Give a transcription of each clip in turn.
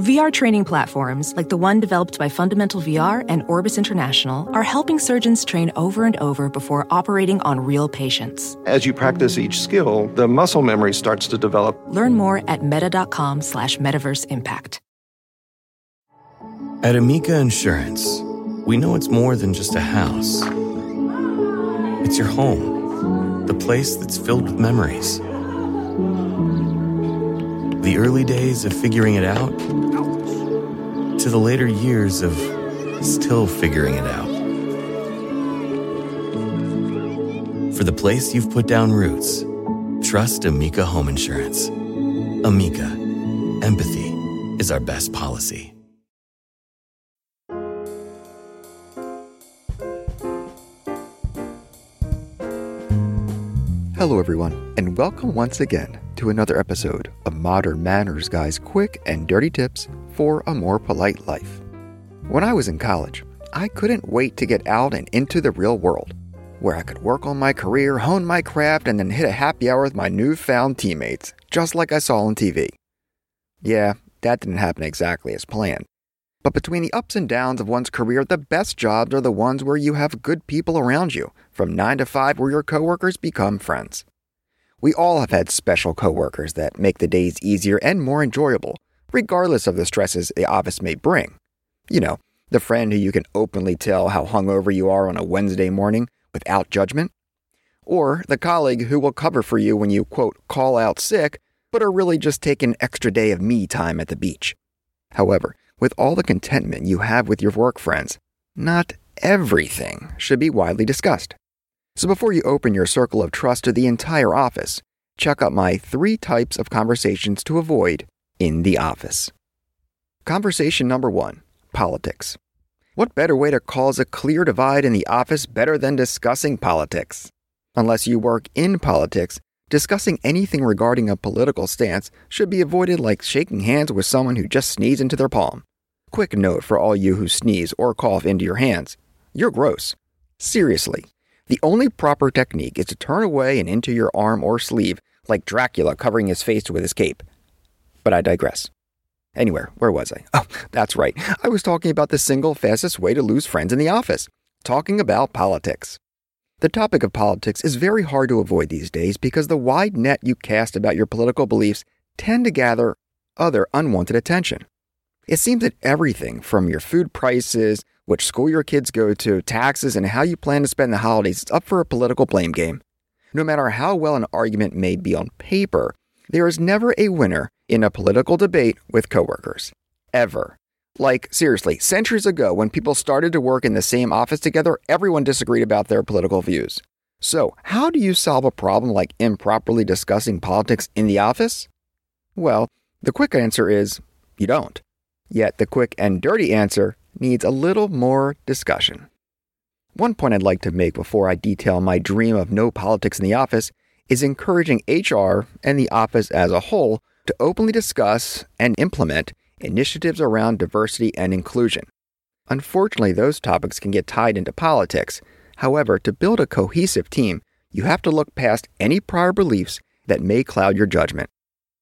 VR training platforms, like the one developed by Fundamental VR and Orbis International, are helping surgeons train over and over before operating on real patients. As you practice each skill, the muscle memory starts to develop. Learn more at meta.com slash metaverse impact. At Amica Insurance, we know it's more than just a house. It's your home, the place that's filled with memories. The early days of figuring it out to the later years of still figuring it out. For the place you've put down roots, trust Amica Home Insurance. Amica, empathy is our best policy. Hello, everyone, and welcome once again to another episode of Modern Manners Guy's quick and dirty tips for a more polite life. When I was in college, I couldn't wait to get out and into the real world, where I could work on my career, hone my craft, and then hit a happy hour with my newfound teammates, just like I saw on TV. Yeah, that didn't happen exactly as planned. But between the ups and downs of one's career, the best jobs are the ones where you have good people around you, from 9 to 5 where your coworkers become friends. We all have had special coworkers that make the days easier and more enjoyable, regardless of the stresses the office may bring. You know, the friend who you can openly tell how hungover you are on a Wednesday morning without judgment. Or the colleague who will cover for you when you, quote, call out sick, but are really just taking an extra day of me time at the beach. However, with all the contentment you have with your work friends, not everything should be widely discussed. So before you open your circle of trust to the entire office, check out my three types of conversations to avoid in the office. Conversation number one politics. What better way to cause a clear divide in the office better than discussing politics? Unless you work in politics, discussing anything regarding a political stance should be avoided like shaking hands with someone who just sneezed into their palm. Quick note for all you who sneeze or cough into your hands you're gross. Seriously. The only proper technique is to turn away and into your arm or sleeve, like Dracula covering his face with his cape. But I digress. Anywhere, where was I? Oh, that's right. I was talking about the single fastest way to lose friends in the office, talking about politics. The topic of politics is very hard to avoid these days because the wide net you cast about your political beliefs tend to gather other unwanted attention. It seems that everything from your food prices, which school your kids go to, taxes, and how you plan to spend the holidays, it's up for a political blame game. No matter how well an argument may be on paper, there is never a winner in a political debate with coworkers. Ever. Like, seriously, centuries ago, when people started to work in the same office together, everyone disagreed about their political views. So, how do you solve a problem like improperly discussing politics in the office? Well, the quick answer is you don't. Yet the quick and dirty answer needs a little more discussion. One point I'd like to make before I detail my dream of no politics in the office is encouraging HR and the office as a whole to openly discuss and implement initiatives around diversity and inclusion. Unfortunately, those topics can get tied into politics. However, to build a cohesive team, you have to look past any prior beliefs that may cloud your judgment.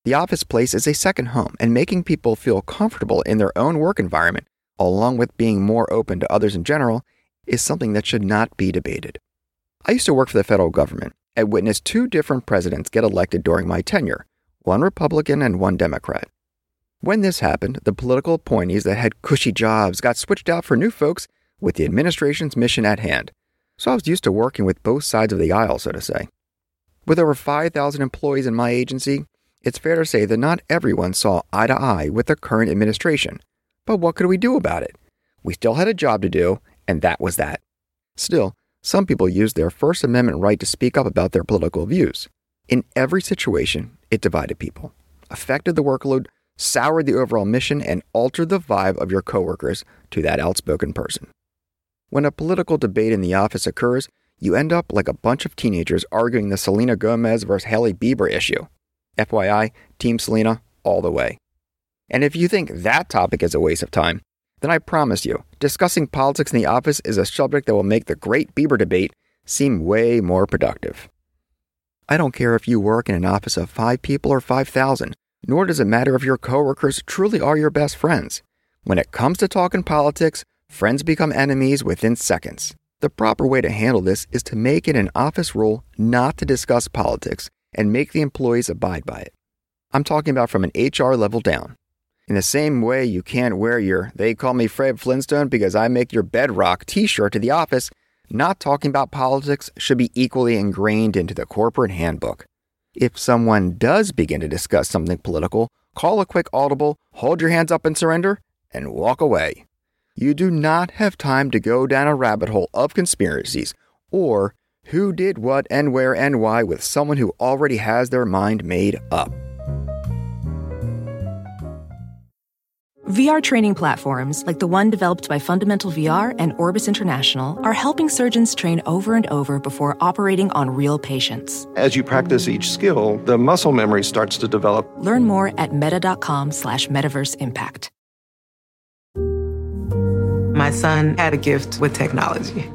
The office place is a second home, and making people feel comfortable in their own work environment, along with being more open to others in general, is something that should not be debated. I used to work for the federal government and witnessed two different presidents get elected during my tenure one Republican and one Democrat. When this happened, the political appointees that had cushy jobs got switched out for new folks with the administration's mission at hand. So I was used to working with both sides of the aisle, so to say. With over 5,000 employees in my agency, it's fair to say that not everyone saw eye to eye with the current administration. But what could we do about it? We still had a job to do, and that was that. Still, some people used their First Amendment right to speak up about their political views. In every situation, it divided people, affected the workload, soured the overall mission, and altered the vibe of your coworkers to that outspoken person. When a political debate in the office occurs, you end up like a bunch of teenagers arguing the Selena Gomez versus Hailey Bieber issue. FYI, Team Selena all the way. And if you think that topic is a waste of time, then I promise you, discussing politics in the office is a subject that will make the great Bieber debate seem way more productive. I don't care if you work in an office of five people or 5,000, Nor does it matter if your coworkers truly are your best friends. When it comes to talking politics, friends become enemies within seconds. The proper way to handle this is to make it an office rule not to discuss politics and make the employees abide by it. I'm talking about from an HR level down. In the same way you can't wear your They Call Me Fred Flintstone because I make your bedrock t shirt to the office, not talking about politics should be equally ingrained into the corporate handbook. If someone does begin to discuss something political, call a quick audible, hold your hands up and surrender, and walk away. You do not have time to go down a rabbit hole of conspiracies or who did what and where and why with someone who already has their mind made up. VR training platforms, like the one developed by Fundamental VR and Orbis International, are helping surgeons train over and over before operating on real patients. As you practice each skill, the muscle memory starts to develop. Learn more at meta.com slash metaverse impact. My son had a gift with technology.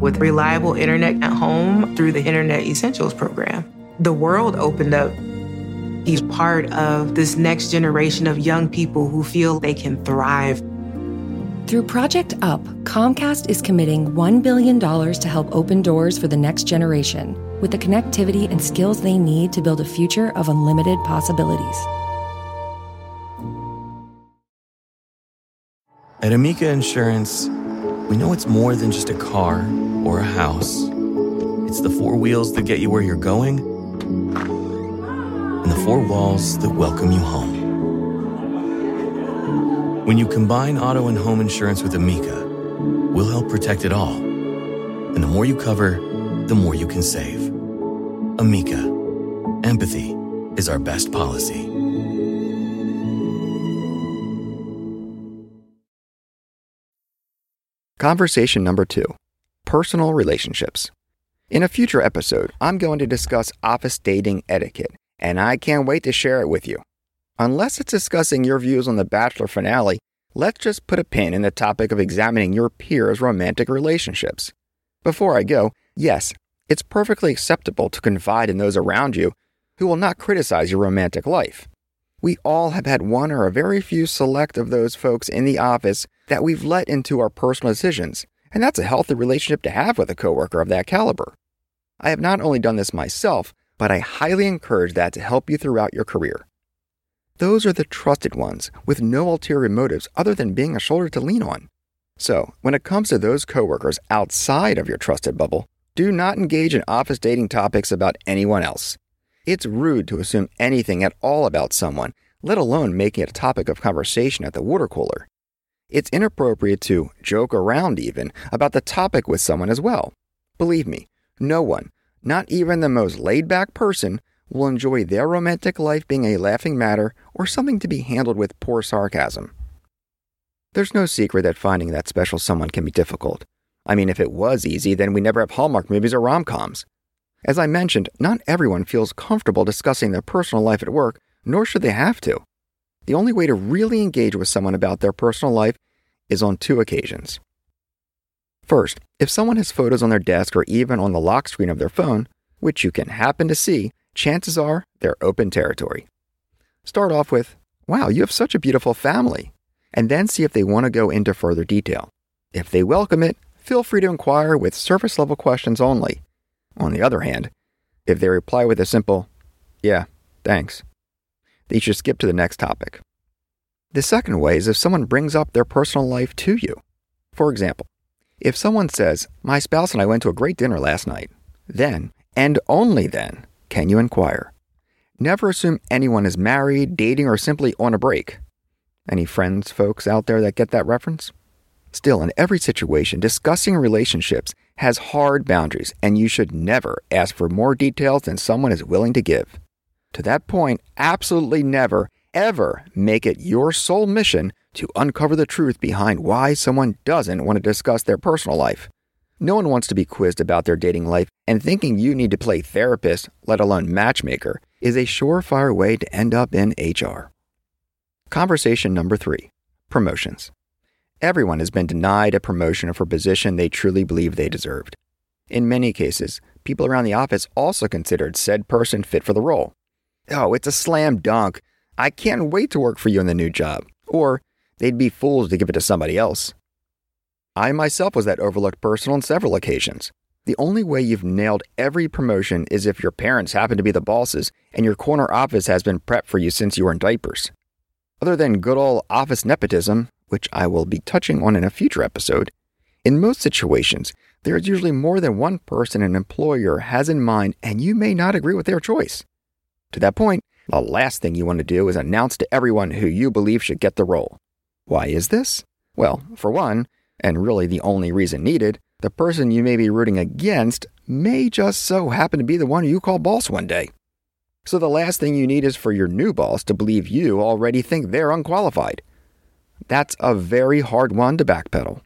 With reliable internet at home through the Internet Essentials program, the world opened up He's part of this next generation of young people who feel they can thrive. Through Project UP, Comcast is committing $1 billion to help open doors for the next generation with the connectivity and skills they need to build a future of unlimited possibilities. At Amica Insurance, we know it's more than just a car or a house. It's the four wheels that get you where you're going and the four walls that welcome you home. When you combine auto and home insurance with Amica, we'll help protect it all. And the more you cover, the more you can save. Amica, empathy is our best policy. Conversation number two Personal relationships. In a future episode, I'm going to discuss office dating etiquette and I can't wait to share it with you. Unless it's discussing your views on the Bachelor finale, let's just put a pin in the topic of examining your peers' romantic relationships. Before I go, yes, it's perfectly acceptable to confide in those around you who will not criticize your romantic life. We all have had one or a very few select of those folks in the office that we've let into our personal decisions, and that's a healthy relationship to have with a coworker of that caliber. I have not only done this myself, but I highly encourage that to help you throughout your career. Those are the trusted ones with no ulterior motives other than being a shoulder to lean on. So, when it comes to those coworkers outside of your trusted bubble, do not engage in office dating topics about anyone else. It's rude to assume anything at all about someone, let alone making it a topic of conversation at the water cooler. It's inappropriate to joke around even about the topic with someone as well. Believe me, no one, not even the most laid back person will enjoy their romantic life being a laughing matter or something to be handled with poor sarcasm. There's no secret that finding that special someone can be difficult. I mean, if it was easy, then we never have Hallmark movies or rom coms. As I mentioned, not everyone feels comfortable discussing their personal life at work, nor should they have to. The only way to really engage with someone about their personal life is on two occasions. First, if someone has photos on their desk or even on the lock screen of their phone, which you can happen to see, chances are they're open territory. Start off with, Wow, you have such a beautiful family, and then see if they want to go into further detail. If they welcome it, feel free to inquire with surface level questions only. On the other hand, if they reply with a simple, Yeah, thanks, they should skip to the next topic. The second way is if someone brings up their personal life to you. For example, if someone says, My spouse and I went to a great dinner last night, then, and only then, can you inquire. Never assume anyone is married, dating, or simply on a break. Any friends, folks out there that get that reference? Still, in every situation, discussing relationships has hard boundaries, and you should never ask for more details than someone is willing to give. To that point, absolutely never, ever make it your sole mission to uncover the truth behind why someone doesn't want to discuss their personal life. No one wants to be quizzed about their dating life, and thinking you need to play therapist, let alone matchmaker, is a surefire way to end up in HR. Conversation number three promotions. Everyone has been denied a promotion for a position they truly believe they deserved. In many cases, people around the office also considered said person fit for the role. oh, it's a slam dunk. I can't wait to work for you in the new job. Or they'd be fools to give it to somebody else. I myself was that overlooked person on several occasions. The only way you've nailed every promotion is if your parents happen to be the bosses and your corner office has been prepped for you since you were in diapers. Other than good old office nepotism, which I will be touching on in a future episode, in most situations, there is usually more than one person an employer has in mind, and you may not agree with their choice. To that point, the last thing you want to do is announce to everyone who you believe should get the role. Why is this? Well, for one, and really the only reason needed, the person you may be rooting against may just so happen to be the one you call boss one day. So the last thing you need is for your new boss to believe you already think they're unqualified. That's a very hard one to backpedal.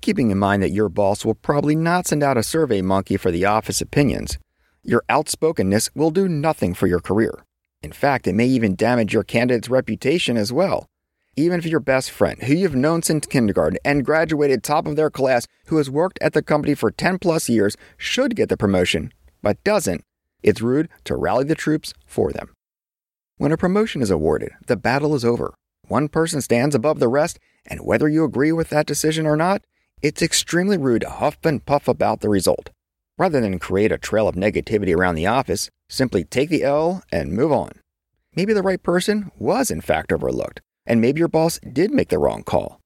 Keeping in mind that your boss will probably not send out a survey monkey for the office opinions, your outspokenness will do nothing for your career. In fact, it may even damage your candidate's reputation as well. Even if your best friend, who you've known since kindergarten and graduated top of their class, who has worked at the company for 10 plus years, should get the promotion, but doesn't, it's rude to rally the troops for them. When a promotion is awarded, the battle is over. One person stands above the rest, and whether you agree with that decision or not, it's extremely rude to huff and puff about the result. Rather than create a trail of negativity around the office, simply take the L and move on. Maybe the right person was in fact overlooked, and maybe your boss did make the wrong call.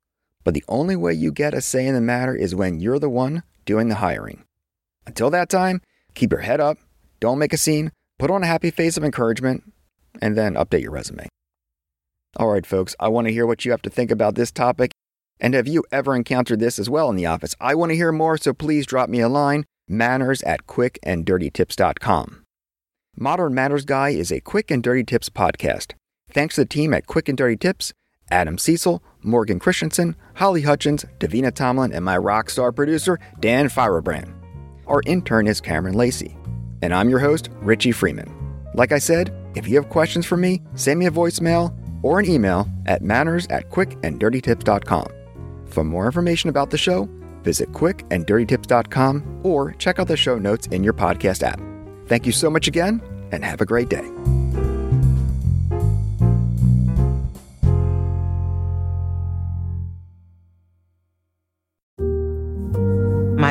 But the only way you get a say in the matter is when you're the one doing the hiring. Until that time, keep your head up, don't make a scene, put on a happy face of encouragement, and then update your resume. All right, folks, I want to hear what you have to think about this topic and have you ever encountered this as well in the office? I want to hear more, so please drop me a line manners at quickanddirtytips.com. Modern Manners Guy is a quick and dirty tips podcast. Thanks to the team at Quick and Dirty Tips, Adam Cecil, Morgan Christensen, Holly Hutchins, Davina Tomlin, and my rock star producer, Dan Feierabend. Our intern is Cameron Lacey. And I'm your host, Richie Frieman. Like I said, if you have questions for me, send me a voicemail or an email at manners at quickanddirtytips.com. For more information about the show, visit quickanddirtytips.com or check out the show notes in your podcast app. Thank you so much again, and have a great day.